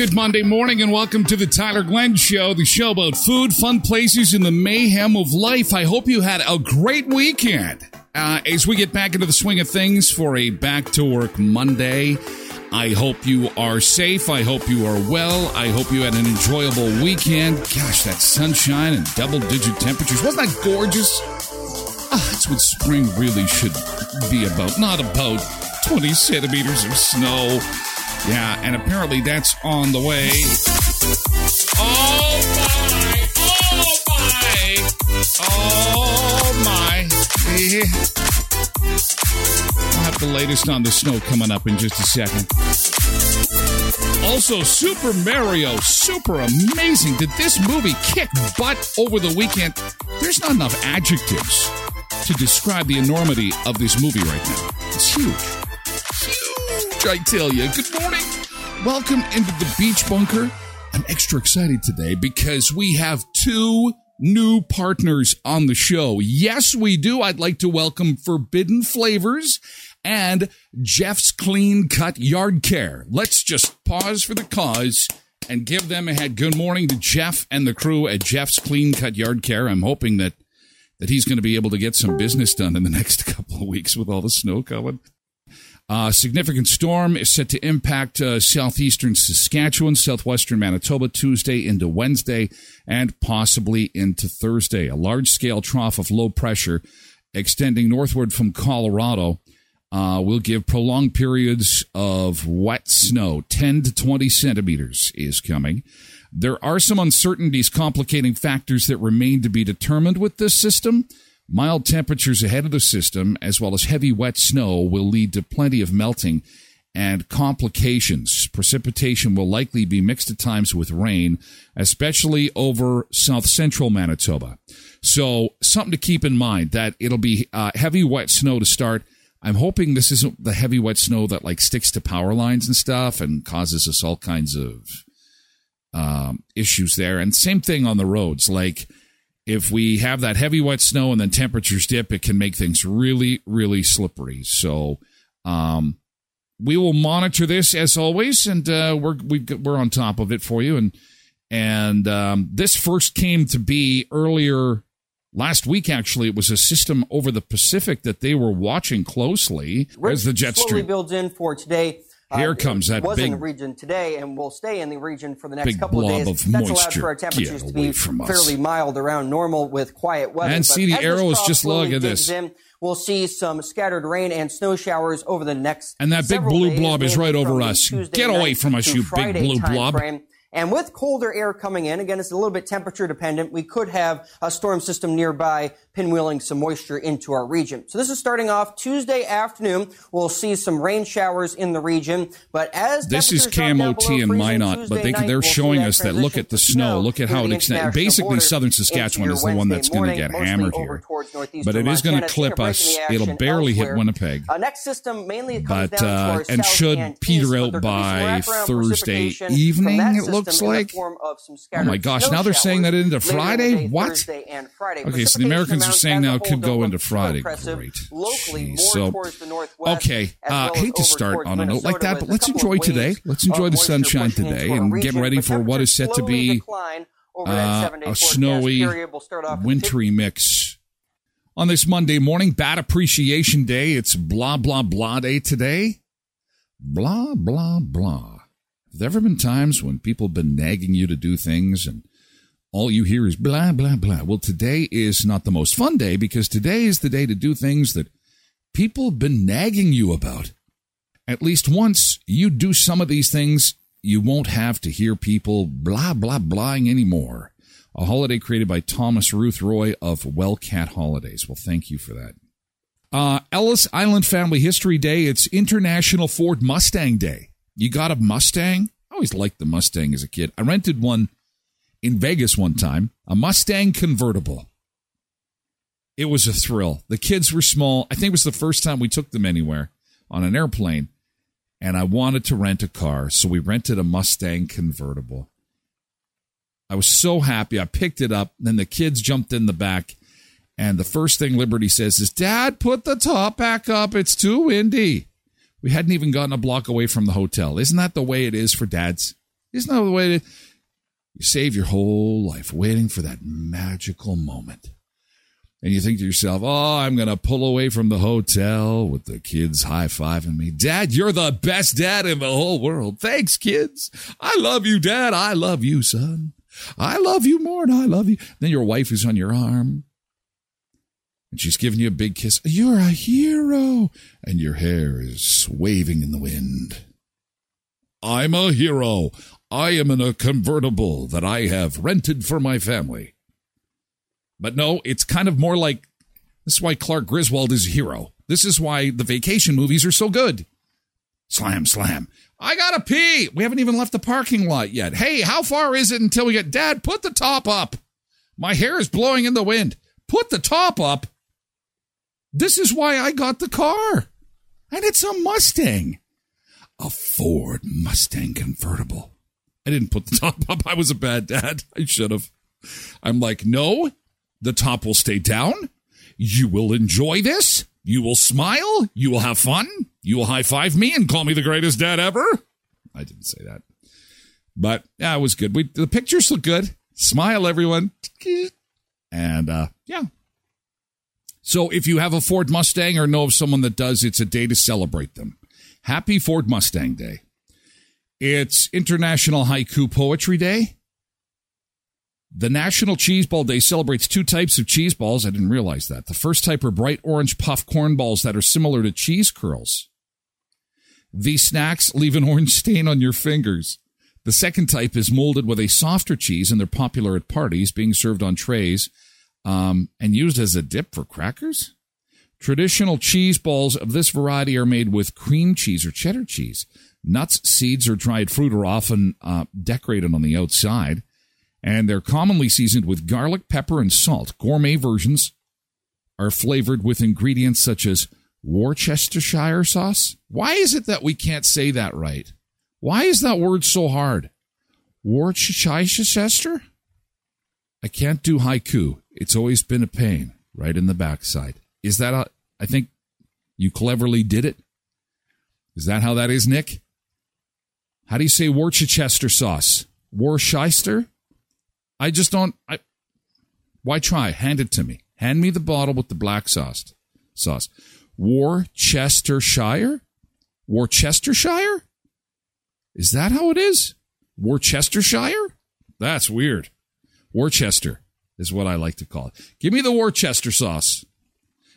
good Monday morning and welcome to the Tyler Glen Show, the show about food, fun places, and the mayhem of life. I hope you had a great weekend. Uh, as we get back into the swing of things for a back to work Monday, I hope you are safe. I hope you are well. I hope you had an enjoyable weekend. Gosh, that sunshine and double digit temperatures. Wasn't that gorgeous? Ah, that's what spring really should be about. Not about 20 centimeters of snow. Yeah, and apparently that's on the way. Oh my! Oh my! Oh my! I'll have the latest on the snow coming up in just a second. Also, Super Mario, super amazing. Did this movie kick butt over the weekend? There's not enough adjectives to describe the enormity of this movie right now. It's huge. Huge, I tell you. Good morning. Welcome into the beach bunker. I'm extra excited today because we have two new partners on the show. Yes, we do. I'd like to welcome Forbidden Flavors and Jeff's Clean Cut Yard Care. Let's just pause for the cause and give them a head. Good morning to Jeff and the crew at Jeff's Clean Cut Yard Care. I'm hoping that that he's going to be able to get some business done in the next couple of weeks with all the snow coming. Uh, significant storm is set to impact uh, southeastern Saskatchewan, southwestern Manitoba Tuesday into Wednesday, and possibly into Thursday. A large scale trough of low pressure extending northward from Colorado uh, will give prolonged periods of wet snow. 10 to 20 centimeters is coming. There are some uncertainties complicating factors that remain to be determined with this system. Mild temperatures ahead of the system, as well as heavy wet snow, will lead to plenty of melting and complications. Precipitation will likely be mixed at times with rain, especially over south central Manitoba. So, something to keep in mind that it'll be uh, heavy wet snow to start. I'm hoping this isn't the heavy wet snow that like sticks to power lines and stuff and causes us all kinds of um, issues there. And same thing on the roads. Like, if we have that heavy wet snow and then temperatures dip, it can make things really, really slippery. So, um, we will monitor this as always, and uh, we're we are on top of it for you. And and um, this first came to be earlier last week. Actually, it was a system over the Pacific that they were watching closely as the jet slowly stream builds in for today. Here Uh, comes that was big- in the region today and will stay in the region for the next couple of days. of That's allowed for our temperatures to be away from us. fairly mild around normal with quiet weather. And But see, the arrow is just at this. In, we'll see some scattered rain and snow showers over the next And that big blue blob is right over us. Tuesday Get away from us, you big blue blob. frame. And with colder air coming in, again, it's a little bit temperature dependent. We could have a storm system nearby pinwheeling some moisture into our region. So this is starting off Tuesday afternoon. We'll see some rain showers in the region. But as This is temperatures drop down Cam OT and Minot, but they, we'll showing us that look at the snow. Look at how it extends. Basically, southern Saskatchewan is the one that's going to get hammered here. But it is going to clip us. break in the It'll barely hit. Winnipeg. Uh, next system mainly comes But uh, and should and peter east, out there could be some by Thursday evening. It looks like. oh my gosh! Now they're saying that into Friday. What? Okay, so the Americans are saying now it could go into Friday. Great. Jeez. So, okay, uh, hate to start on a note like that, but let's enjoy today. Let's enjoy the sunshine today and get ready for what is set to be uh, a snowy, wintry mix. On this Monday morning, Bad Appreciation Day, it's blah, blah, blah day today. Blah, blah, blah. Have there ever been times when people have been nagging you to do things and all you hear is blah, blah, blah? Well, today is not the most fun day because today is the day to do things that people have been nagging you about. At least once you do some of these things, you won't have to hear people blah, blah, blahing anymore. A holiday created by Thomas Ruth Roy of Wellcat Holidays. Well, thank you for that. Uh, Ellis Island Family History Day. It's International Ford Mustang Day. You got a Mustang? I always liked the Mustang as a kid. I rented one in Vegas one time, a Mustang convertible. It was a thrill. The kids were small. I think it was the first time we took them anywhere on an airplane and I wanted to rent a car, so we rented a Mustang convertible. I was so happy. I picked it up, then the kids jumped in the back, and the first thing Liberty says is, Dad, put the top back up. It's too windy. We hadn't even gotten a block away from the hotel. Isn't that the way it is for dads? Isn't that the way it is? You save your whole life waiting for that magical moment and you think to yourself, oh, I'm going to pull away from the hotel with the kids high fiving me. Dad, you're the best dad in the whole world. Thanks, kids. I love you, Dad. I love you, son. I love you more and I love you. Then your wife is on your arm and she's giving you a big kiss. You're a hero. And your hair is waving in the wind. I'm a hero. I am in a convertible that I have rented for my family. But no, it's kind of more like this is why Clark Griswold is a hero. This is why the vacation movies are so good. Slam, slam. I gotta pee. We haven't even left the parking lot yet. Hey, how far is it until we get Dad? Put the top up. My hair is blowing in the wind. Put the top up. This is why I got the car. And it's a Mustang. A Ford Mustang convertible. I didn't put the top up. I was a bad dad. I should have. I'm like, no, the top will stay down. You will enjoy this. You will smile. You will have fun. You will high five me and call me the greatest dad ever. I didn't say that. But yeah, it was good. We, the pictures look good. Smile, everyone. And uh, yeah. So if you have a Ford Mustang or know of someone that does, it's a day to celebrate them. Happy Ford Mustang Day. It's International Haiku Poetry Day. The National Cheese Ball Day celebrates two types of cheese balls. I didn't realize that. The first type are bright orange puff corn balls that are similar to cheese curls. These snacks leave an orange stain on your fingers. The second type is molded with a softer cheese, and they're popular at parties, being served on trays um, and used as a dip for crackers. Traditional cheese balls of this variety are made with cream cheese or cheddar cheese. Nuts, seeds, or dried fruit are often uh, decorated on the outside and they're commonly seasoned with garlic, pepper, and salt. Gourmet versions are flavored with ingredients such as Worcestershire sauce. Why is it that we can't say that right? Why is that word so hard? Worcestershire? I can't do haiku. It's always been a pain right in the backside. Is that a, I think you cleverly did it? Is that how that is, Nick? How do you say Worcestershire sauce? Worcester? I just don't. I, why try? Hand it to me. Hand me the bottle with the black sauce. Sauce. Worcestershire? Worcestershire? Is that how it is? Worcestershire? That's weird. Worcester is what I like to call it. Give me the Worcester sauce.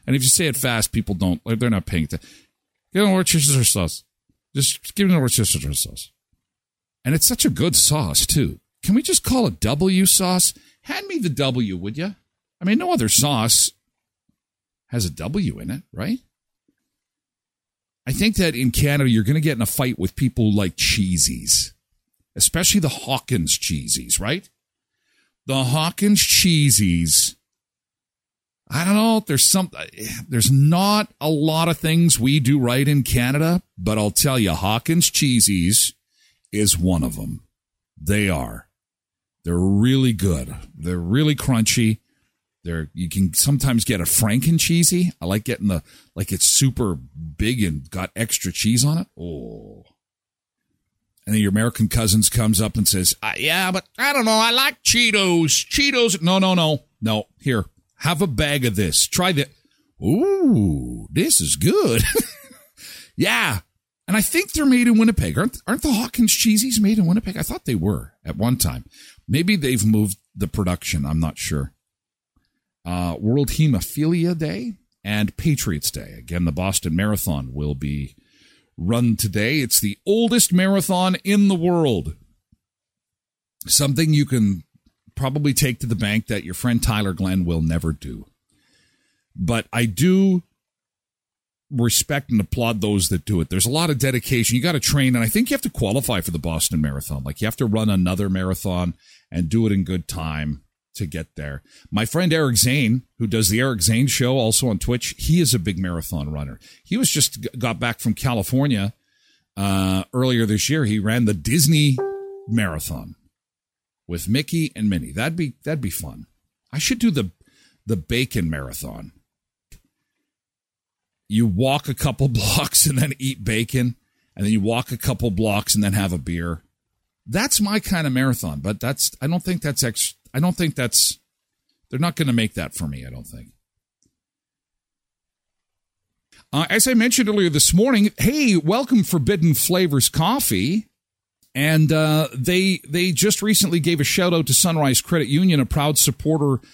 And if you say it fast, people don't, they're not paying attention. Give me the Worcester sauce. Just give me the Worcester sauce. And it's such a good sauce, too. Can we just call it W sauce? Hand me the W, would you? I mean, no other sauce has a W in it, right? I think that in Canada, you're going to get in a fight with people like cheesies, especially the Hawkins cheesies, right? The Hawkins cheesies. I don't know. There's some, there's not a lot of things we do right in Canada, but I'll tell you, Hawkins cheesies is one of them. They are. They're really good. They're really crunchy. They're you can sometimes get a franken cheesy. I like getting the like it's super big and got extra cheese on it. Oh. And then your American cousins comes up and says, uh, "Yeah, but I don't know. I like Cheetos. Cheetos. No, no, no, no. Here, have a bag of this. Try that. Ooh, this is good. yeah, and I think they're made in Winnipeg. Aren't aren't the Hawkins cheesies made in Winnipeg? I thought they were at one time. Maybe they've moved the production. I'm not sure. Uh, World Hemophilia Day and Patriots Day. Again, the Boston Marathon will be run today. It's the oldest marathon in the world. Something you can probably take to the bank that your friend Tyler Glen will never do. But I do respect and applaud those that do it. There's a lot of dedication. You got to train, and I think you have to qualify for the Boston Marathon. Like you have to run another marathon and do it in good time to get there. My friend Eric Zane, who does the Eric Zane show also on Twitch, he is a big marathon runner. He was just got back from California uh, earlier this year. He ran the Disney Marathon with Mickey and Minnie. That'd be that'd be fun. I should do the the bacon marathon you walk a couple blocks and then eat bacon, and then you walk a couple blocks and then have a beer. That's my kind of marathon, but that's I don't think that's ex I don't think that's they're not going to make that for me, I don't think. Uh, as I mentioned earlier this morning, hey, welcome Forbidden Flavors Coffee. And uh, they they just recently gave a shout out to Sunrise Credit Union, a proud supporter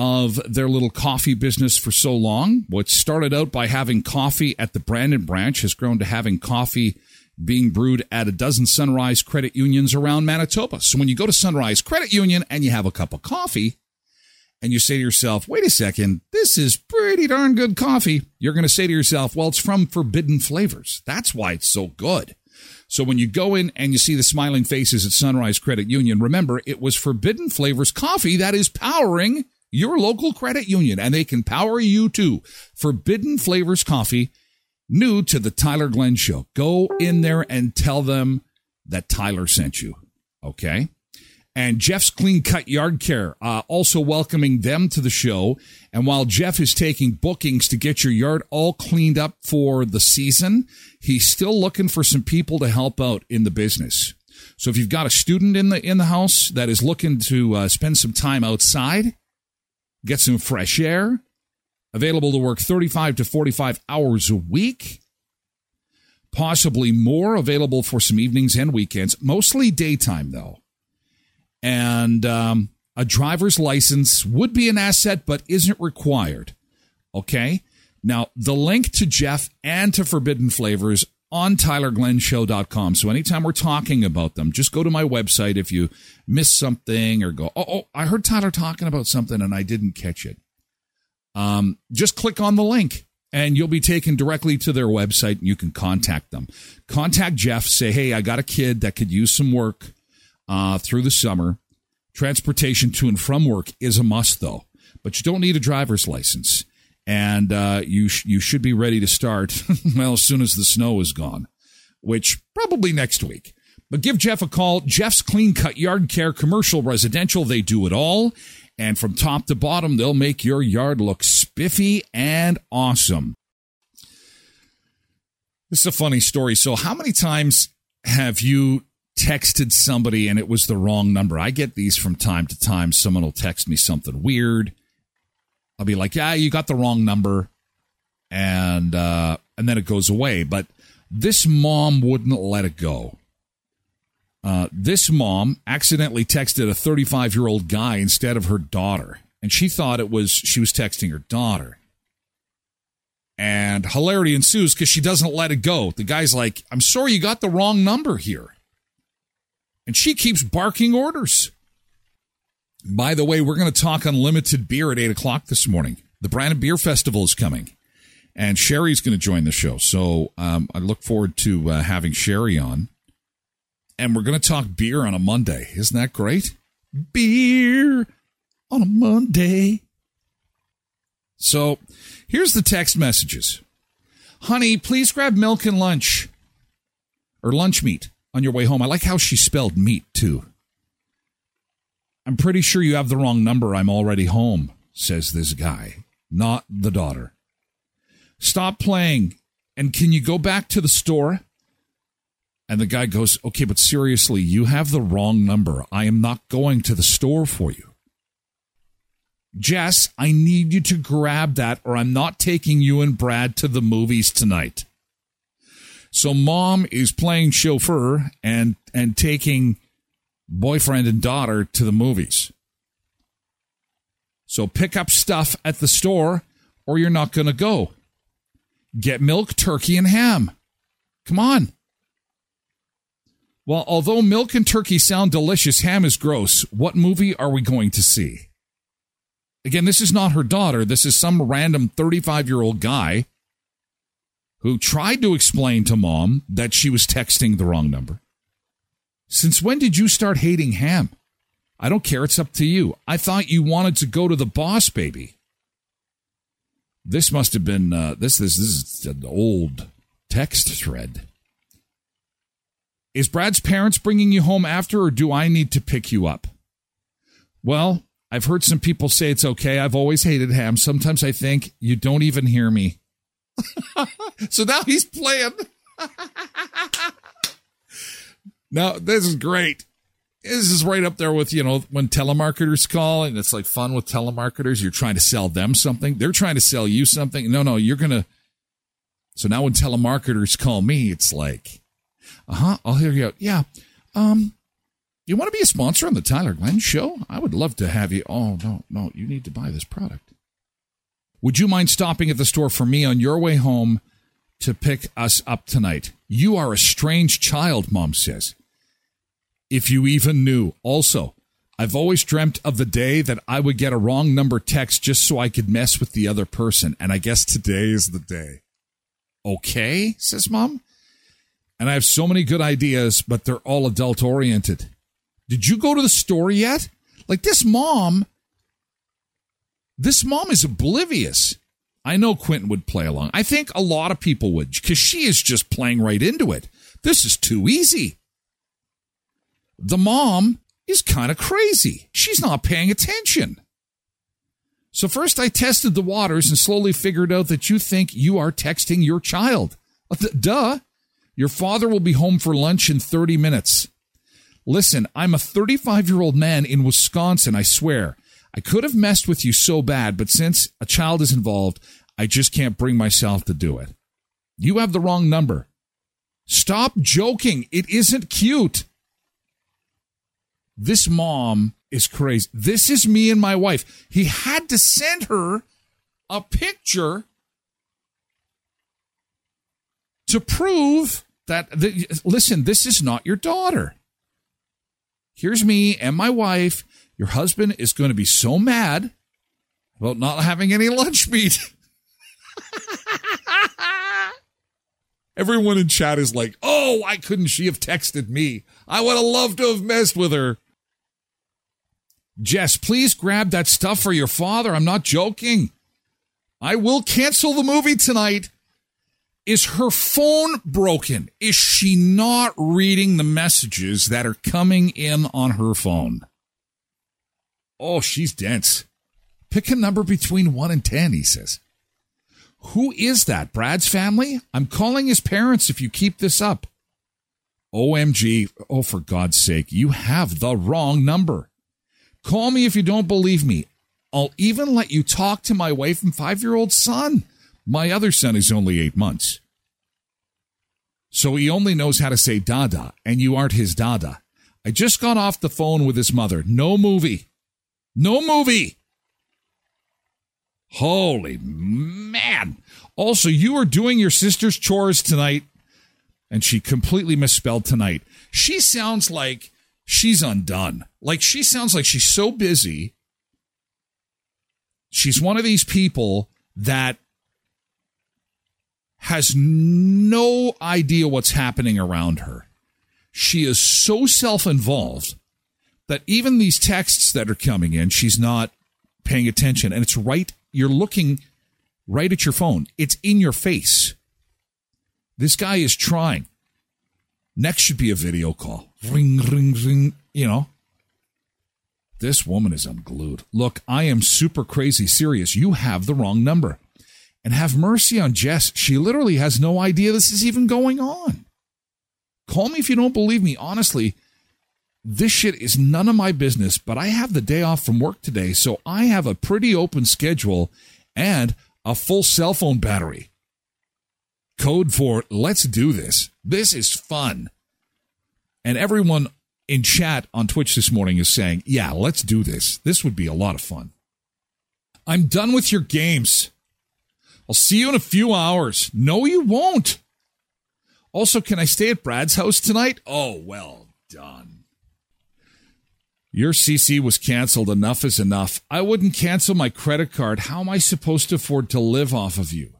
of their little coffee business for so long. What started out by having coffee at the Brandon branch has grown to having coffee being brewed at a dozen Sunrise credit unions around Manitoba. So when you go to Sunrise Credit Union and you have a cup of coffee and you say to yourself, wait a second, this is pretty darn good coffee, you're going to say to yourself, well, it's from Forbidden Flavors. That's why it's so good. So when you go in and you see the smiling faces at Sunrise Credit Union, remember it was Forbidden Flavors coffee that is powering your local credit union, and they can power you too. Forbidden Flavors Coffee, new to the Tyler Glen Show. Go in there and tell them that Tyler sent you. Okay. And Jeff's Clean Cut Yard Care, uh, also welcoming them to the show. And while Jeff is taking bookings to get your yard all cleaned up for the season, he's still looking for some people to help out in the business. So if you've got a student in the in the house that is looking to uh, spend some time outside, get some fresh air, available to work 35 to 45 hours a week, possibly more, available for some evenings and weekends, mostly daytime though. And um, a driver's license would be an asset, but isn't required. Okay. Now, the link to Jeff and to Forbidden Flavors on tylerglenshow.com. So anytime we're talking about them, just go to my website if you miss something or go, oh, oh, I heard Tyler talking about something and I didn't catch it. Um, just click on the link and you'll be taken directly to their website and you can contact them. Contact Jeff, say, hey, I got a kid that could use some work uh, through the summer. Transportation to and from work is a must, though, but you don't need a driver's license and uh, you sh- you should be ready to start well as soon as the snow is gone, which probably next week. But give Jeff a call. Jeff's Clean Cut Yard Care, commercial, residential, they do it all. And from top to bottom, they'll make your yard look spiffy and awesome. This is a funny story. So, how many times have you texted somebody and it was the wrong number? I get these from time to time. Someone will text me something weird I'll be like, yeah, you got the wrong number. And, uh, and then it goes away. But this mom wouldn't let it go. Uh, this mom accidentally texted a 35 year old guy instead of her daughter. And she thought it was, she was texting her daughter. And hilarity ensues because she doesn't let it go. The guy's like, I'm sorry you got the wrong number here. And she keeps barking orders. By the way, we're going to talk unlimited beer at 8 o'clock this morning. The Brandon Beer Festival is coming, and Sheri's going to join the show. So um, I look forward to uh, having Sherry on. And we're going to talk beer on a Monday. Isn't that great? Beer on a Monday. So here's the text messages Honey, please grab milk and lunch or lunch meat on your way home. I like how she spelled meat too. I'm pretty sure you have the wrong number. I'm already home, says this guy, not the daughter. Stop playing. And can you go back to the store? And the guy goes, Okay, but seriously, you have the wrong number. I am not going to the store for you. Jess, I need you to grab that or I'm not taking you and Brad to the movies tonight. So mom is playing chauffeur and and taking boyfriend and daughter to the movies. So pick up stuff at the store or you're not going to go. Get milk, turkey and ham. Come on. Well, although milk and turkey sound delicious, ham is gross. What movie are we going to see? Again, this is not her daughter. This is some random 35 year old guy who tried to explain to mom that she was texting the wrong number. Since when did you start hating ham? I don't care. It's up to you. I thought you wanted to go to the boss, baby. This must have been uh, this. This, this is an old text thread. Is Brad's parents bringing you home after, or do I need to pick you up? Well, I've heard some people say it's okay. I've always hated ham. Sometimes I think you don't even hear me. so now he's playing. now, this is great. This is right up there with, you know, when telemarketers call and it's like fun with telemarketers. You're trying to sell them something. They're trying to sell you something. No, no, you're going to. So now when telemarketers call me, it's like, uh huh, I'll hear you out. Yeah. Um, you want to be a sponsor on the Tyler Glen show? I would love to have you. Oh, no, no, you need to buy this product. Would you mind stopping at the store for me on your way home to pick us up tonight? You are a strange child, Mom says. If you even knew. Also, I've always dreamt of the day that I would get a wrong number text just so I could mess with the other person. And I guess today is the day. Okay, says Mom. And I have so many good ideas, but they're all adult oriented. Did you go to the store yet? Like this mom this mom is oblivious. I know Quentin would play along. I think a lot of people would because she is just playing right into it. This is too easy. The mom is kind of crazy. She's not paying attention. So, first, I tested the waters and slowly figured out that you think you are texting your child. Uh, duh. Your father will be home for lunch in 30 minutes. Listen, I'm a 35 year old man in Wisconsin, I swear. I could have messed with you so bad, but since a child is involved, I just can't bring myself to do it. You have the wrong number. Stop joking. It isn't cute. This mom is crazy. This is me and my wife. He had to send her a picture to prove that, listen, this is not your daughter. Here's me and my wife your husband is going to be so mad about not having any lunch meat. Everyone in chat is like, oh, why couldn't she have texted me? I would have loved to have messed with her. Jess, please grab that stuff for your father. I'm not joking. I will cancel the movie tonight. Is her phone broken? Is she not reading the messages that are coming in on her phone? Oh, she's dense. Pick a number between 1 and 10, he says. Who is that? Brad's family? I'm calling his parents if you keep this up. OMG. Oh, for God's sake, you have the wrong number. Call me if you don't believe me. I'll even let you talk to my wife and five year old son. My other son is only eight months. So he only knows how to say dada, and you aren't his dada. I just got off the phone with his mother. No movie. No movie. Holy man. Also, you are doing your sister's chores tonight, and she completely misspelled tonight. She sounds like she's undone. Like she sounds like she's so busy. She's one of these people that has no idea what's happening around her. She is so self involved that even these texts that are coming in, she's not paying attention. And it's right, you're looking right at your phone, it's in your face. This guy is trying. Next should be a video call. Ring, ring, ring, you know. This woman is unglued. Look, I am super crazy serious. You have the wrong number. And have mercy on Jess. She literally has no idea this is even going on. Call me if you don't believe me. Honestly, this shit is none of my business, but I have the day off from work today, so I have a pretty open schedule and a full cell phone battery. Code for let's do this. This is fun. And everyone in chat on Twitch this morning is saying, yeah, let's do this. This would be a lot of fun. I'm done with your games. I'll see you in a few hours. No, you won't. Also, can I stay at Brad's house tonight? Oh, well done. Your CC was canceled. Enough is enough. I wouldn't cancel my credit card. How am I supposed to afford to live off of you?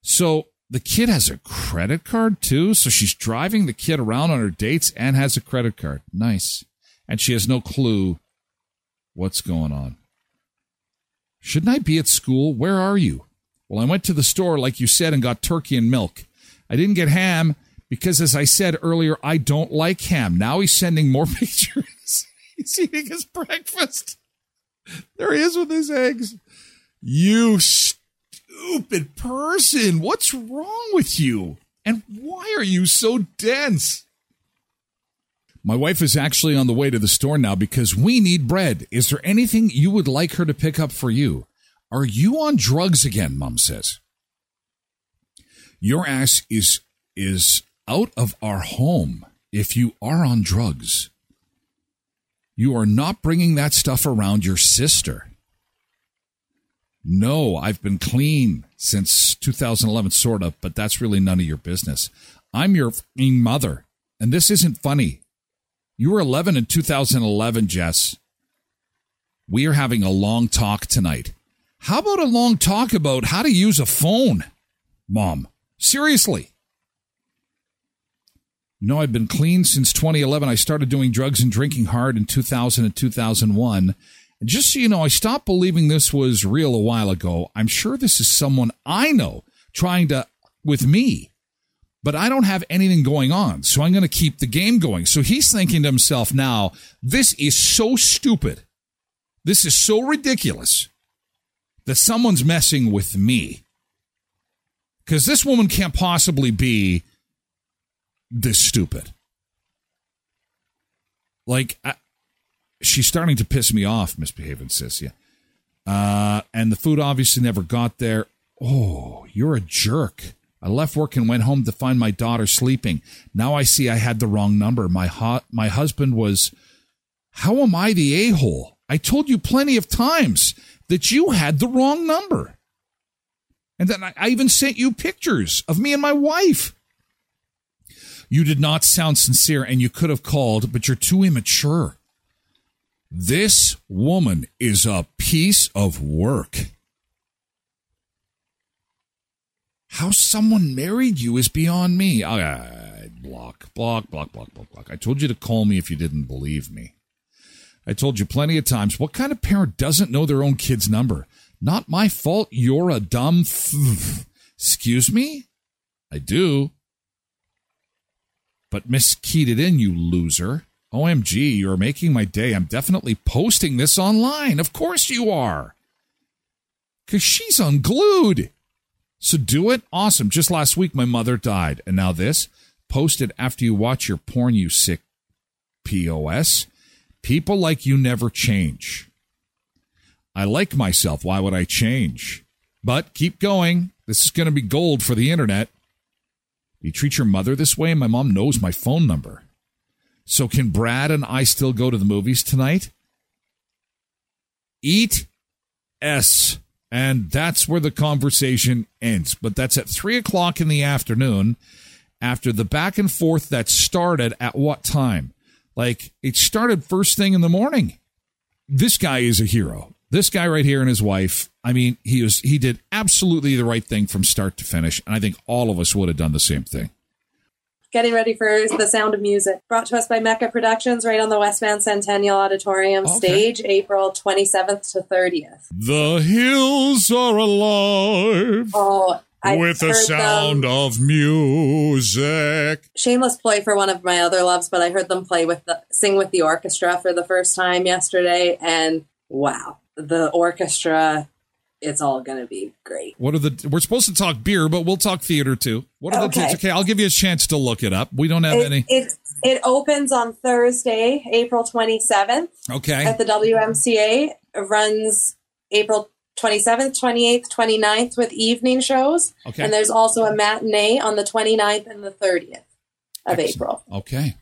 So the kid has a credit card too. So she's driving the kid around on her dates and has a credit card. Nice. And she has no clue what's going on. Shouldn't I be at school? Where are you? Well, I went to the store, like you said, and got turkey and milk. I didn't get ham because, as I said earlier, I don't like ham. Now he's sending more pictures. he's eating his breakfast. There he is with his eggs. You stupid person. What's wrong with you? And why are you so dense? My wife is actually on the way to the store now because we need bread. Is there anything you would like her to pick up for you? Are you on drugs again? Mom says. Your ass is is out of our home if you are on drugs. You are not bringing that stuff around your sister. No, I've been clean since 2011, sort of, but that's really none of your business. I'm your mother, and this isn't funny. You were 11 in 2011, Jess. We are having a long talk tonight. How about a long talk about how to use a phone, Mom? Seriously. No, I've been clean since 2011. I started doing drugs and drinking hard in 2000 and 2001 just so you know, I stopped believing this was real a while ago. I'm sure this is someone I know trying to with me, but I don't have anything going on. So I'm going to keep the game going. So he's thinking to himself now, this is so stupid. This is so ridiculous that someone's messing with me. Because this woman can't possibly be this stupid. Like, I, she's starting to piss me off, misbehaving sis. Yeah. Uh, and the food obviously never got there. Oh, you're a jerk. I left work and went home to find my daughter sleeping. Now I see I had the wrong number. My ho- my husband was. How am I the a hole? I told you plenty of times that you had the wrong number. And then I, I even sent you pictures of me and my wife. You did not sound sincere and you could have called, but you're too immature. This woman is a piece of work. How someone married you is beyond me. I, block, block, block, block, block, block. I told you to call me if you didn't believe me. I told you plenty of times. What kind of parent doesn't know their own kid's number? Not my fault. You're a dumb. F- Excuse me? I do. But miskeyed it in, you loser. OMG, you're making my day. I'm definitely posting this online. Of course you are. Because she's unglued. So do it. Awesome. Just last week, my mother died. And now this. Posted after you watch your porn, you sick POS. People like you never change. I like myself. Why would I change? But keep going. This is going to be gold for the internet. You treat your mother this way? My mom knows my phone number. So can Brad and I still go to the movies tonight? Eat S. And that's where the conversation ends. But that's at three o'clock in the afternoon after the back and forth that started at what time? Like it started first thing in the morning. This guy is a hero. This guy right here and his wife. I mean, he was he did absolutely the right thing from start to finish, and I think all of us would have done the same thing getting ready for The Sound of Music, brought to us by Mecca Productions, right on the Westman Centennial Auditorium okay. stage, April 27th to 30th. The hills are alive. Oh, I've with the sound them- of music. shameless play for one of my other loves, but I heard them play with the sing with the orchestra for the first time yesterday, and wow, the orchestra, it's all going to be great. What are the? We're supposed to talk beer, but we'll talk theater too. What are the? Okay. Okay, I'll give you a chance to look it up. We don't have It, any. it it opens on Thursday, April twenty seventh Okay. at the WMCA. It runs April 27th, 28th, 29th with evening shows. Okay. And there's also a matinee on the 29th and the 30th of Excellent. April. Okay.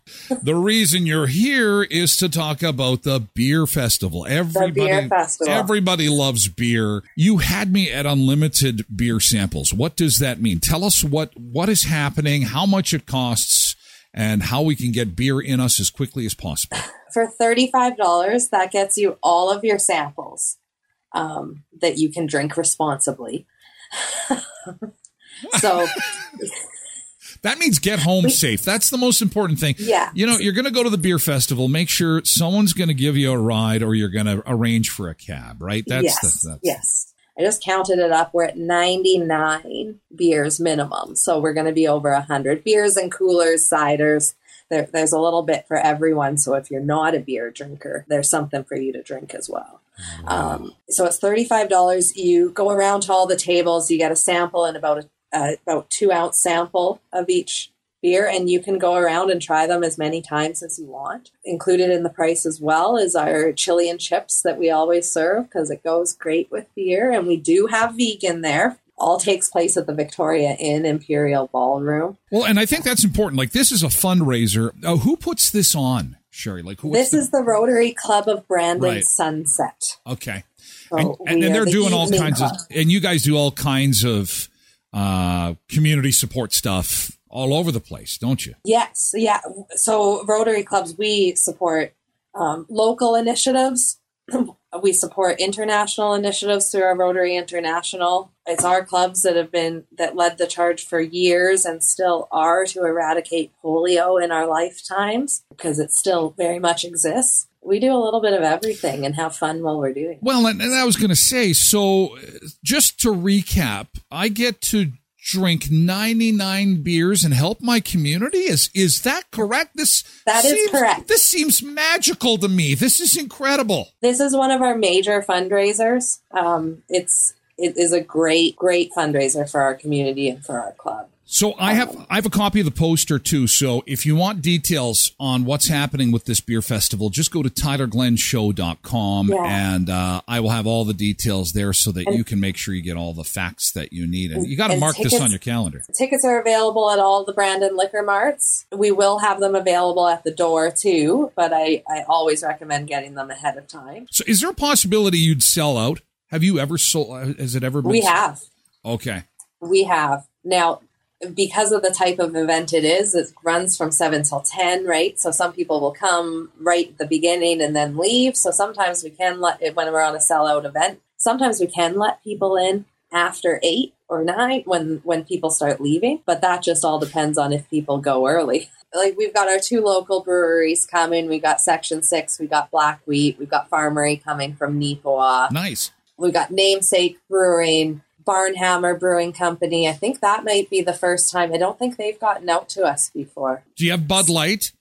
The reason you're here is to talk about the beer festival. Everybody, beer festival. everybody loves beer. You had me at unlimited beer samples. What does that mean? Tell us what what is happening, how much it costs, and how we can get beer in us as quickly as possible. For $35, that gets you all of your samples um, that you can drink responsibly. so, That means get home safe. That's the most important thing. Yeah. You know, you're going to go to the beer festival. Make sure someone's going to give you a ride, or you're going to arrange for a cab. Right? That's yes, the, that's, yes. I just counted it up. We're at 99 beers minimum. So we're going to be over 100 beers and coolers, ciders. There, there's a little bit for everyone. So if you're not a beer drinker, there's something for you to drink as well. Um, so it's $35. You go around to all the tables, you get a sample and about a uh, about two ounce sample of each beer, and you can go around and try them as many times as you want. Included in the price as well is our chili and chips that we always serve because it goes great with beer, and we do have vegan there. All takes place at the Victoria Inn Imperial Ballroom. Well, and I think that's important. Like this is a fundraiser. Uh, who puts this on, Sheri? Like who? This is the Rotary Club of Brandon Right. Sunset. okay. So and, and then they're the doing all kinds of, and you guys do all kinds of uh, community support stuff all over the place, don't you? Yes, yeah. So Rotary clubs, we support um, local initiatives. we support international initiatives through our Rotary International. It's our clubs that have been that led the charge for years and still are to eradicate polio in our lifetimes because it still very much exists. We do a little bit of everything and have fun while we're doing. it. Well, and, and I was going to say, so just to recap, I get to drink 99 beers and help my community. Is is that correct? This That is seems- correct. This seems magical to me. This is incredible. This is one of our major fundraisers. Um, it's it is a great great fundraiser for our community and for our club. So I have I have a copy of the poster too. So if you want details on what's happening with this beer festival, just go to tylerglenshow.com Yeah. and uh, I will have all the details there so that you can make sure you get all the facts that you need. And you got to and mark this on your calendar. Tickets are available at all the Brandon liquor marts. We will have them available at the door too, but I, I always recommend getting them ahead of time. So is there a possibility you'd sell out? Have you ever sold? Has it ever been? We have. Okay. We have. Now, because of the type of event it is, it runs from 7 till 10, right? So some people will come right at the beginning and then leave. So sometimes we can let it when we're on a sellout event. Sometimes we can let people in after 8 or 9 when when people start leaving, but that just all depends on if people go early. Like we've got our two local breweries coming. We've got Section 6, We've got Black Wheat, we've got Farmery coming from Neepawa. Nice. We've got Namesake Brewing, Barnhammer Brewing Company. I think that might be the first time. I don't think they've gotten out to us before. Do you have Bud Light?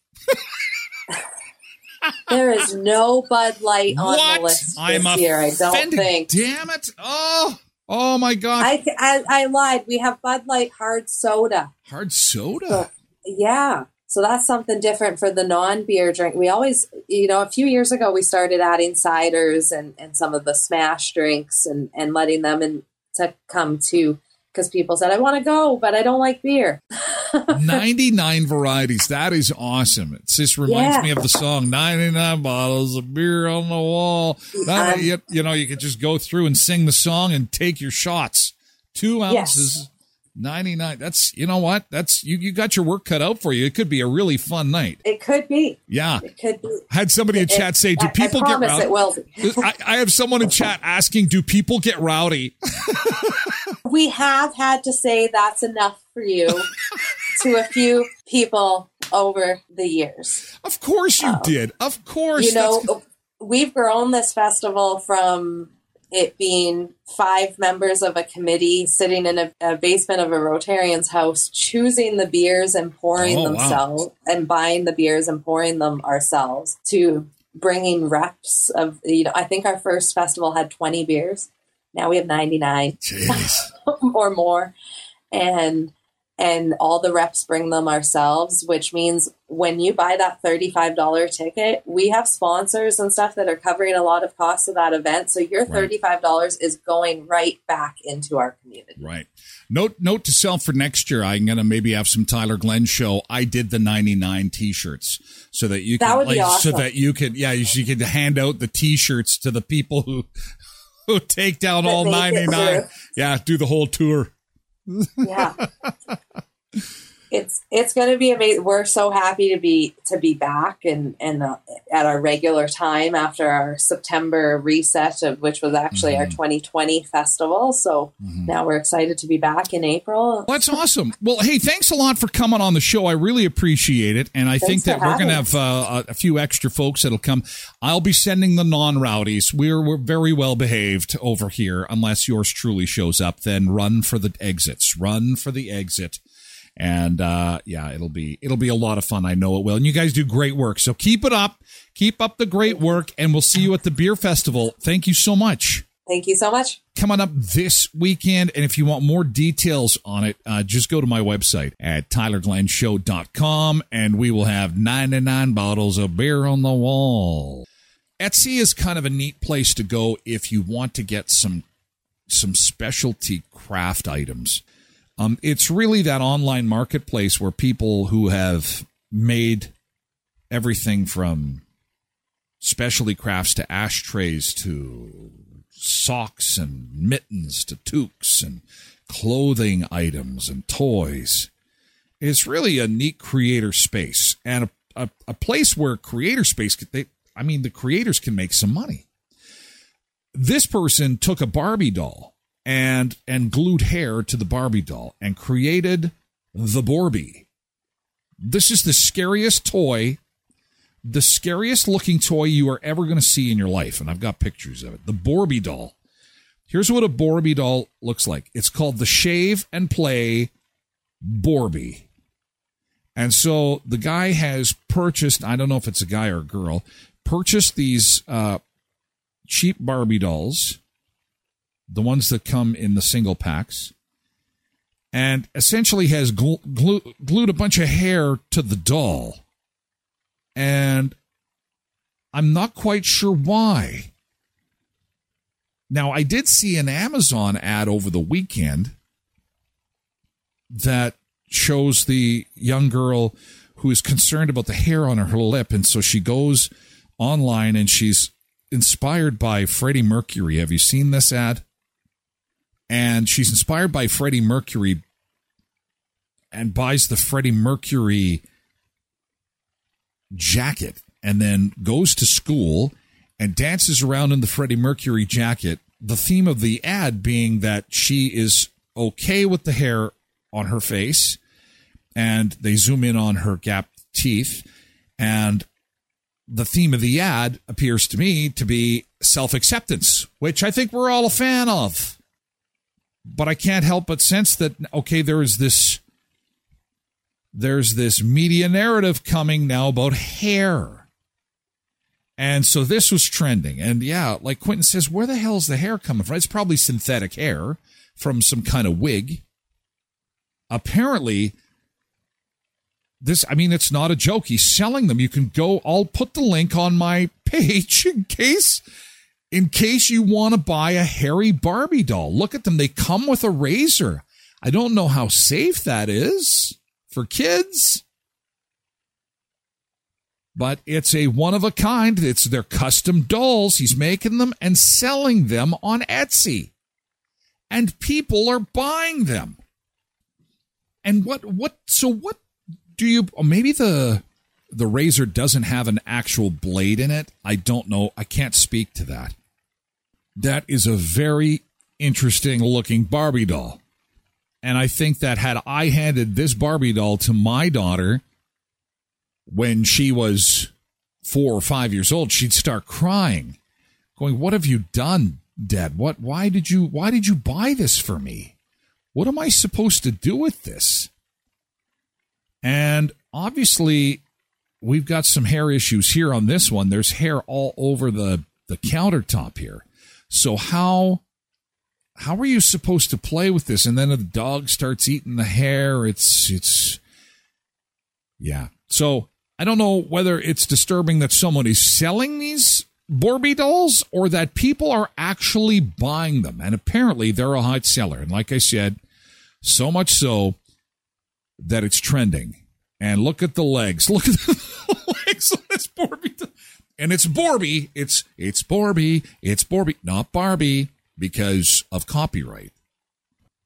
There is no Bud Light on what? the list this I'm year. I don't think. Damn it! Oh, oh my God! I, I I lied. We have Bud Light hard soda. Hard soda. So, yeah. So that's something different for the non-beer drink. We always, you know, a few years ago we started adding ciders and, and some of the smash drinks and, and letting them in to come to because people said I want to go, but I don't like beer. 99 varieties. That is awesome. It just reminds Yeah. me of the song 99 bottles of beer on the wall. Um, you, you know, you could just go through and sing the song and take your shots. Two Yes. Ounces, 99. That's, you know what? That's, you, you got your work cut out for you. It could be a really fun night. It could be. Yeah. It could be. Had somebody in It- chat say, do I- I people get promise rowdy? it will. I, I have someone in chat asking, do people get rowdy? We have had to say that's enough for you to a few people over the years. Of course you um, did. Of course. You know, we've grown this festival from it being five members of a committee sitting in a, a basement of a Rotarian's house, choosing the beers and pouring Oh, wow. themselves and buying the beers and pouring them ourselves to bringing reps of, you know, I think our first festival had 20 beers. Now we have 99 or more. And and all the reps bring them ourselves, which means when you buy that $35 ticket, we have sponsors and stuff that are covering a lot of costs of that event. So your $35 is going right back into our community. Right. Note note to self for next year. I'm gonna maybe have some Tyler Glen show. I did the 99 t-shirts so that you That can would be so that you could yeah you, you could hand out the t-shirts to the people who who take down That all 99. Yeah, do the whole tour. Yeah. it's it's going to be amazing. We're so happy to be to be back and and uh, at our regular time after our September reset of which was actually our 2020 festival. So now we're excited to be back in April. Well, that's awesome. Well, hey, thanks a lot for coming on the show. I really appreciate it, and I think that we're going to have uh, a a few extra folks that'll come. I'll be sending the non-rowdies. We're we're very well behaved over here, unless yours truly shows up. Then run for the exits. Run for the exit. And uh, yeah, it'll be it'll be a lot of fun. I know it will. And you guys do great work. So keep it up. Keep up the great work, and we'll see you at the beer festival. Thank you so much Thank you so much. coming up this weekend. And if you want more details on it, uh, just go to my website at tylerglenshow.com and we will have 99 bottles of beer on the wall. Etsy is kind of a neat place to go if you want to get some some specialty craft items. Um, it's really that online marketplace where people who have made everything from specialty crafts to ashtrays to socks and mittens to toques and clothing items and toys. It's really a neat creator space and a, a, a place where creator space, they, I mean, the creators can make some money. This person took a Barbie doll and and glued hair to the Barbie doll and created the Borby. This is the scariest toy the scariest looking toy you are ever going to see in your life. And I've got pictures of it. The Borby doll. Here's what a Borby doll looks like it's called the Shave and Play Borby. And so the guy has purchased, I don't know if it's a guy or a girl, purchased these uh, cheap Barbie dolls, the ones that come in the single packs, and essentially has glu- glu- glued a bunch of hair to the doll and I'm not quite sure why. Now, I did see an Amazon ad over the weekend that shows the young girl who is concerned about the hair on her lip, and so she goes online and she's inspired by Freddie Mercury. Have you seen this ad? And she's inspired by Freddie Mercury and buys the Freddie Mercury jacket and then goes to school and dances around in the Freddie Mercury jacket. The theme of the ad being that she is okay with the hair on her face and they zoom in on her gapped teeth. And the theme of the ad appears to me to be self acceptance, which I think we're all a fan of. But I can't help but sense that, okay, there is this there's this media narrative coming now about hair. And so this was trending. And yeah, like Quentin says, where the hell's the hair coming from? It's probably synthetic hair from some kind of wig. Apparently, this, I mean, it's not a joke. He's selling them. You can go, I'll put the link on my page in case. In case you want to buy a hairy Barbie doll, look at them. They come with a razor. I don't know how safe that is for kids. But it's a one of a kind. It's their custom dolls. He's making them and selling them on Etsy. And people are buying them. And what what so what do you oh, maybe the the razor doesn't have an actual blade in it? I don't know. I can't speak to that. That is a very interesting looking Barbie doll. And I think that had I handed this Barbie doll to my daughter when she was four or five years old, she'd start crying, going, What have you done, Dad, what why did you why did you buy this for me? What am I supposed to do with this? And obviously we've got some hair issues here on this one. There's hair all over the the countertop here. So how how are you supposed to play with this? And then the dog starts eating the hair. It's it's yeah. So I don't know whether it's disturbing that someone is selling these Barbie dolls or that people are actually buying them. And apparently they're a hot seller. And like I said, so much so that it's trending. And look at the legs. Look at the legs on this Barbie. And it's Barbie. It's it's Barbie. It's Barbie, not Barbie because of copyright.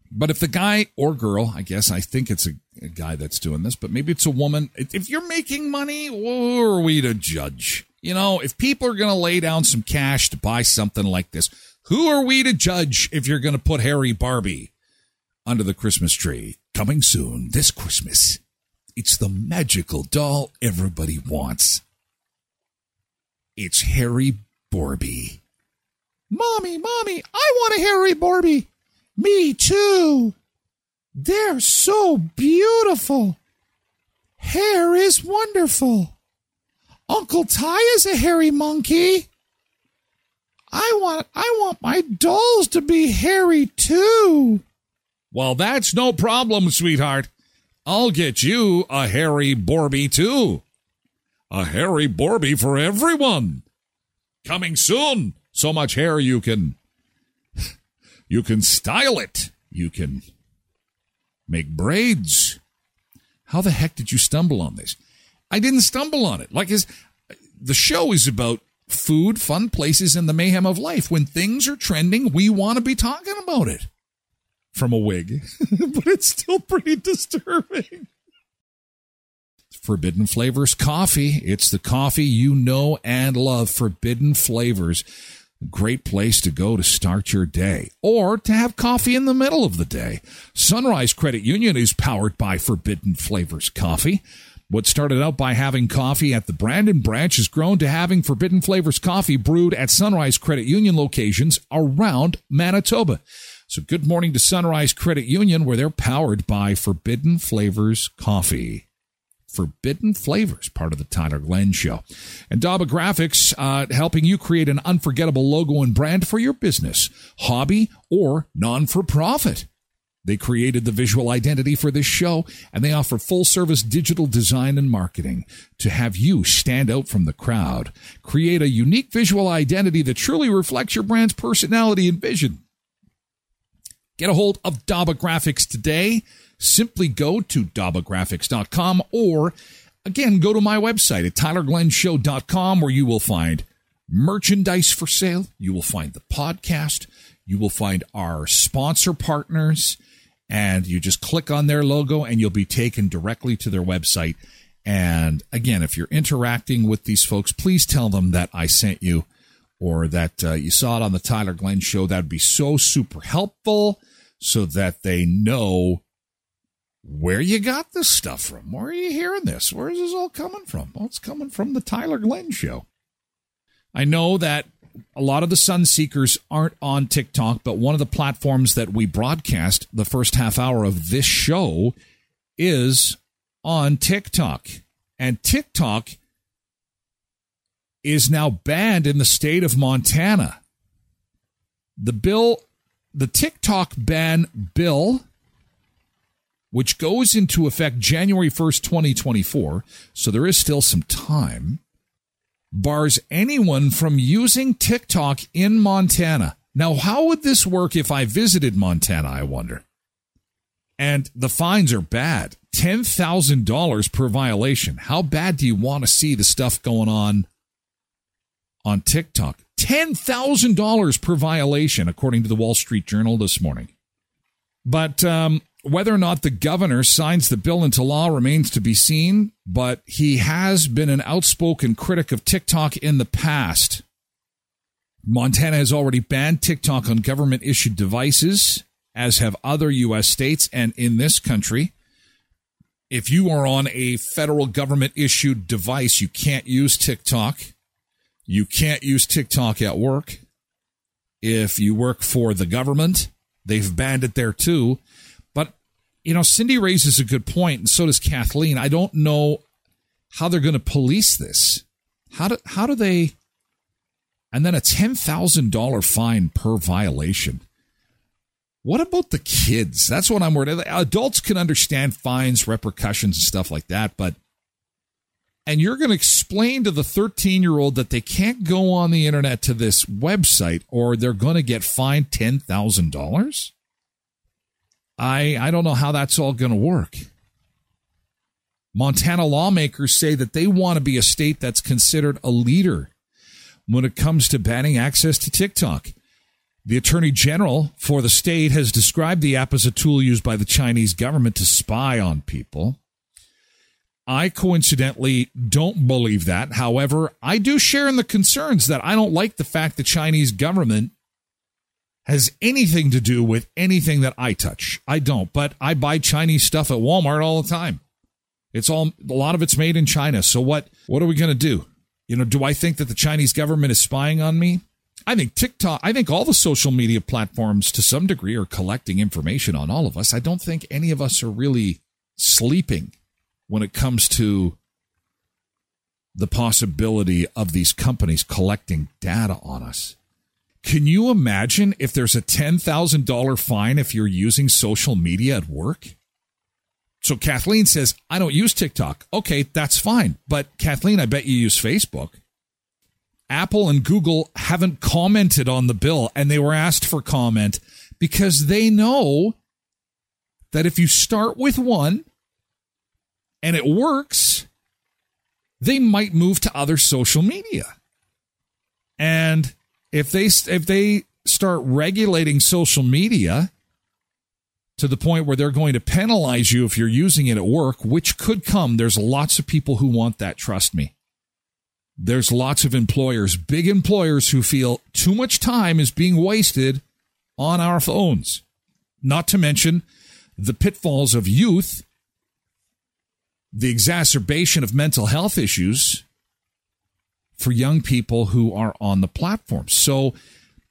But if the guy or girl, I guess I think it's a, a, guy that's doing this, but maybe it's a woman. If you're making money, who are we to judge? You know, if people are going to lay down some cash to buy something like this, who are we to judge if you're going to put Harry Barbie under the Christmas tree? Coming soon this Christmas. It's the magical doll everybody wants. It's Harry Barbie. Mommy, mommy, I want a Harry Barbie. Me too. They're so beautiful. Hair is wonderful. Uncle Ty is a hairy monkey. I want I want my dolls to be hairy too. Well, that's no problem, sweetheart. I'll get you a hairy Borby too. A hairy Borby for everyone. Coming soon. So much hair you can you can style it. You can make braids. How the heck did you stumble on this? I didn't stumble on it. Like is the show is about food, fun places, and the mayhem of life. When things are trending, we want to be talking about it. From a wig, but it's still pretty disturbing. Forbidden Flavors Coffee. It's the coffee you know and love. Forbidden Flavors great place to go to start your day or to have coffee in the middle of the day. Sunrise Credit Union is powered by Forbidden Flavors Coffee. What started out by having coffee at the Brandon branch has grown to having Forbidden Flavors coffee brewed at Sunrise Credit Union locations around Manitoba. So good morning to Sunrise Credit Union where they're powered by Forbidden Flavors coffee. Forbidden Flavors, part of the Tyler Glen Show. And Daba Graphics, uh, helping you create an unforgettable logo and brand for your business, hobby, or non for profit. They created the visual identity for this show, and they offer full service digital design and marketing to have you stand out from the crowd. Create a unique visual identity that truly reflects your brand's personality and vision. Get a hold of Daba Graphics today simply go to dabagraphics.com or again go to my website at tylerglenshow.com where you will find merchandise for sale. You will find the podcast. You will find our sponsor partners. And you just click on their logo and you'll be taken directly to their website. And again if you're interacting with these folks please tell them that i sent you or that uh, you saw it on the tyler glen show. That'd be so super helpful so that they know where you got this stuff from. Where are you hearing this? Where is this all coming from? Well, it's coming from the Tyler Glen Show. I know that a lot of the Sun Seekers aren't on TikTok, but one of the platforms that we broadcast the first half hour of this show is on TikTok. And TikTok is now banned in the state of Montana. The bill, the TikTok ban bill which goes into effect January 1st, 2024, so there is still some time, bars anyone from using TikTok in Montana. Now, how would this work if I visited Montana, I wonder? And the fines are bad $10,000 per violation. How bad do you want to see the stuff going on on TikTok? $10,000 per violation, according to the Wall Street Journal this morning. But um, whether or not the governor signs the bill into law remains to be seen, but he has been an outspoken critic of TikTok in the past. Montana has already banned TikTok on government issued devices, as have other U.S. states and in this country. If you are on a federal government issued device, you can't use TikTok. You can't use TikTok at work. If you work for the government, they've banned it there too. You know, Cindy raises a good point, and so does Kathleen. I don't know how they're going to police this. How do, how do they. And then a $10,000 fine per violation. What about the kids? That's what I'm worried. About adults can understand fines, repercussions, and stuff like that, but and you're going to explain to the 13 year old that they can't go on the internet to this website or they're going to get fined $10,000? I I don't know how that's all going to work. Montana lawmakers say that they want to be a state that's considered a leader when it comes to banning access to TikTok. The Attorney General for the state has described the app as a tool used by the Chinese government to spy on people. I coincidentally don't believe that. However, I do share in the concerns that I don't like the fact the Chinese government has anything to do with anything that I touch. I don't, but I buy Chinese stuff at Walmart all the time. It's all a lot of it's made in China. So what what are we going to do? You know, do I think that the Chinese government is spying on me? I think TikTok, I think all the social media platforms to some degree are collecting information on all of us. I don't think any of us are really sleeping when it comes to the possibility of these companies collecting data on us. Can you imagine if there's a $10,000 fine if you're using social media at work? So Kathleen says, I don't use TikTok. Okay, that's fine. But Kathleen, I bet you use Facebook. Apple and Google haven't commented on the bill and they were asked for comment because they know that if you start with one and it works, they might move to other social media. And if they if they start regulating social media to the point where they're going to penalize you if you're using it at work, which could come, there's lots of people who want that, trust me there's lots of employers, big employers, who feel too much time is being wasted on our phones. Not to mention the pitfalls of youth, the exacerbation of mental health issues for young people who are on the platform. So,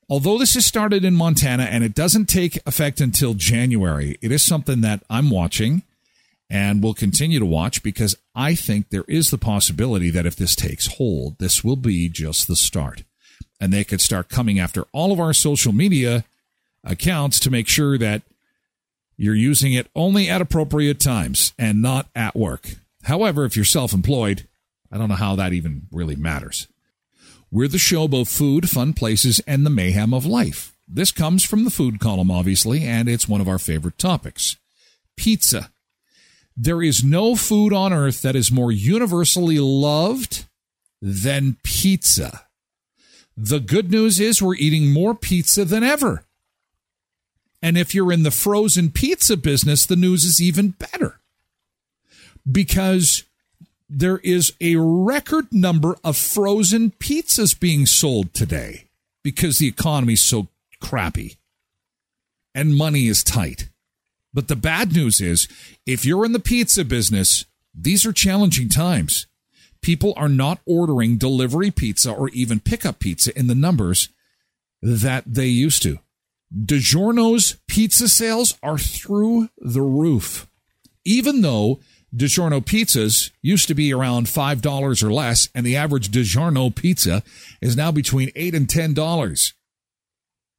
although this has started in Montana and it doesn't take effect until January, it is something that I'm watching and we'll continue to watch because I think there is the possibility that if this takes hold, this will be just the start. And they could start coming after all of our social media accounts to make sure that you're using it only at appropriate times and not at work. However, if you're self employed, I don't know how that even really matters. We're the show about food, fun places, and the mayhem of life. This comes from the food column, obviously, and it's one of our favorite topics. Pizza there is no food on earth that is more universally loved than pizza. The good news is we're eating more pizza than ever. And if you're in the frozen pizza business, the news is even better because there is a record number of frozen pizzas being sold today because the economy is so crappy and money is tight. But the bad news is if you're in the pizza business, these are challenging times. People are not ordering delivery pizza or even pickup pizza in the numbers that they used to. DiGiorno's pizza sales are through the roof. Even though DiGiorno pizzas used to be around $5 or less, and the average DiGiorno pizza is now between 8 and $10.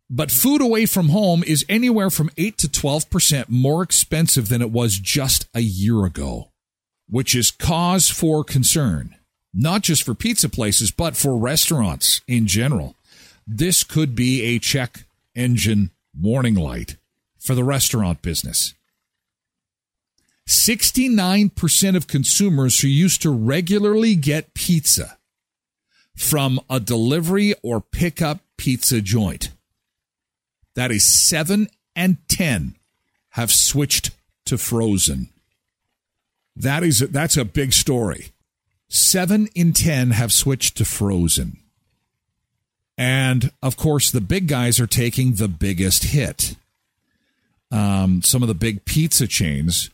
But food away from home is anywhere from 8 to 12% more expensive than it was just a year ago, which is cause for concern, not just for pizza places, but for restaurants in general. This could be a check engine warning light for the restaurant business. 69% of consumers who used to regularly get pizza from a delivery or pickup pizza joint that is seven and 10 have switched to frozen. That is, that's a big story. Seven in 10 have switched to frozen. And of course, the big guys are taking the biggest hit. Um, some of the big pizza chains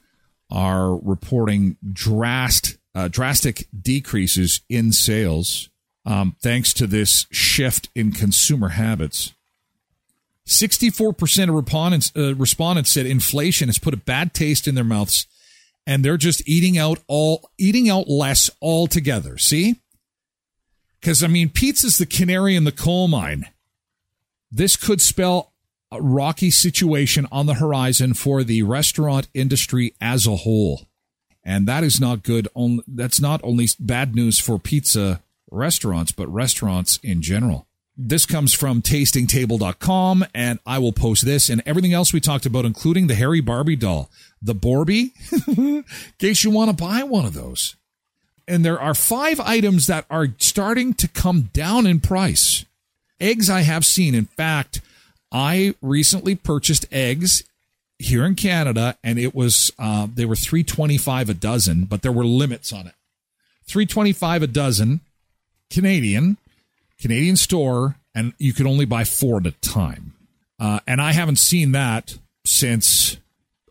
are reporting drast, uh, drastic decreases in sales um, thanks to this shift in consumer habits. 64% of respondents, uh, respondents said inflation has put a bad taste in their mouths and they're just eating out all eating out less altogether. See? Cuz I mean pizza's the canary in the coal mine. This could spell rocky situation on the horizon for the restaurant industry as a whole. And that is not good. On, that's not only bad news for pizza restaurants, but restaurants in general. This comes from tastingtable.com, and I will post this and everything else we talked about, including the Harry Barbie doll, the Borby, in case you want to buy one of those. And there are five items that are starting to come down in price. Eggs I have seen. In fact, I recently purchased eggs here in Canada, and it was uh, they were three twenty five a dozen, but there were limits on it. Three twenty five a dozen, Canadian, Canadian store, and you could only buy four at a time. Uh, and I haven't seen that since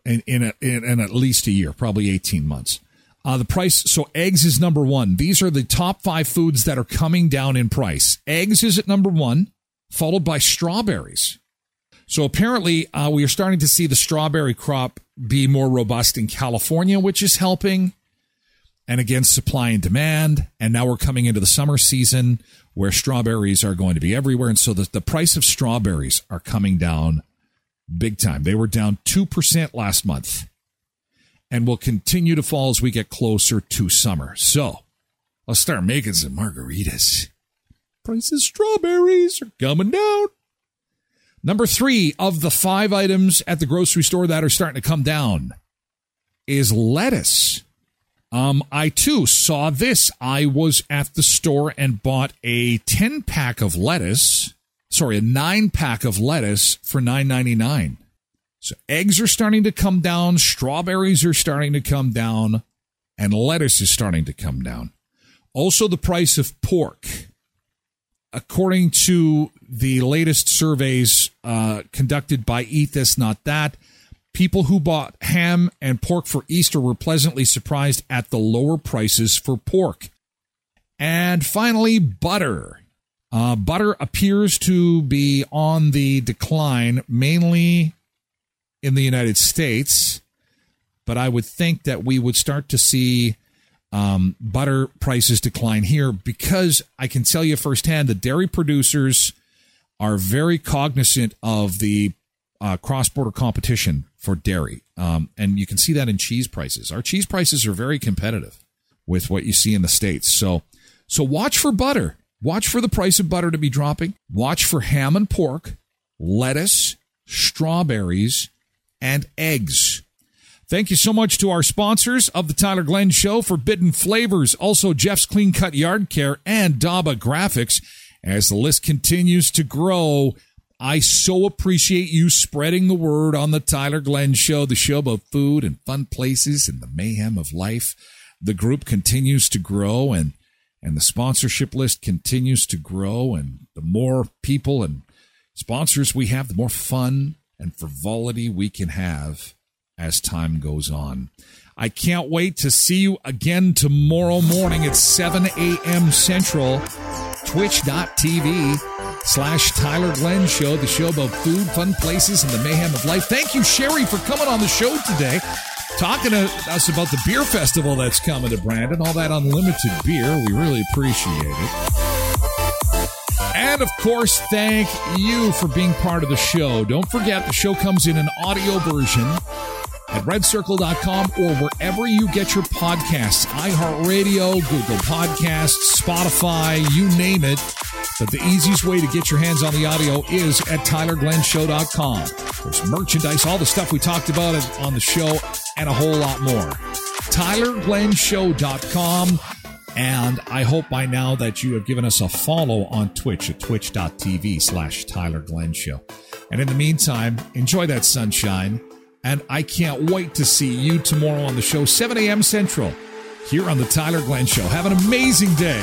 in in, a, in, in at least a year, probably eighteen months. Uh, the price, so eggs is number one. These are the top five foods that are coming down in price. Eggs is at number one, followed by strawberries. So apparently, uh, we are starting to see the strawberry crop be more robust in California, which is helping. And again, supply and demand. And now we're coming into the summer season where strawberries are going to be everywhere. And so the, the price of strawberries are coming down big time. They were down 2% last month and will continue to fall as we get closer to summer. So I'll start making some margaritas. Prices strawberries are coming down. Number three of the five items at the grocery store that are starting to come down is lettuce. Um, I too saw this. I was at the store and bought a 10 pack of lettuce. Sorry, a nine pack of lettuce for nine ninety nine. So eggs are starting to come down, strawberries are starting to come down, and lettuce is starting to come down. Also, the price of pork according to the latest surveys uh, conducted by Eat This Not That, people who bought ham and pork for Easter were pleasantly surprised at the lower prices for pork. And finally, butter. Uh, butter appears to be on the decline, mainly in the United States, but I would think that we would start to see um, butter prices decline here because I can tell you firsthand the dairy producers are very cognizant of the uh, cross border competition for dairy. Um, and you can see that in cheese prices. Our cheese prices are very competitive with what you see in the States. So, so watch for butter. Watch for the price of butter to be dropping. Watch for ham and pork, lettuce, strawberries, and eggs. Thank you so much to our sponsors of the Tyler Glen Show, Forbidden Flavors, also Jeff's Clean Cut Yard Care, and Daba Graphics. As the list continues to grow, I so appreciate you spreading the word on the Tyler Glen Show, the show about food and fun places and the mayhem of life. The group continues to grow and and the sponsorship list continues to grow and the more people and sponsors we have, the more fun and frivolity we can have as time goes on. I can't wait to see you again tomorrow morning at 7 a.m. Central, twitch.tv slash Tyler Glen Show, the show about food, fun places, and the mayhem of life. Thank you, Sheri, for coming on the show today, talking to us about the beer festival that's coming to Brandon, all that unlimited beer. We really appreciate it. And of course, thank you for being part of the show. Don't forget, the show comes in an audio version at redcircle.com or wherever you get your podcasts iHeartRadio, Google Podcasts, Spotify, you name it. But the easiest way to get your hands on the audio is at tylerglenshow.com. There's merchandise, all the stuff we talked about on the show, and a whole lot more. tylerglenshow.com. And I hope by now that you have given us a follow on Twitch at twitch.tv slash Tyler Glen Show. And in the meantime, enjoy that sunshine and I can't wait to see you tomorrow on the show, 7 a.m. Central, here on The Tyler Glen Show. Have an amazing day.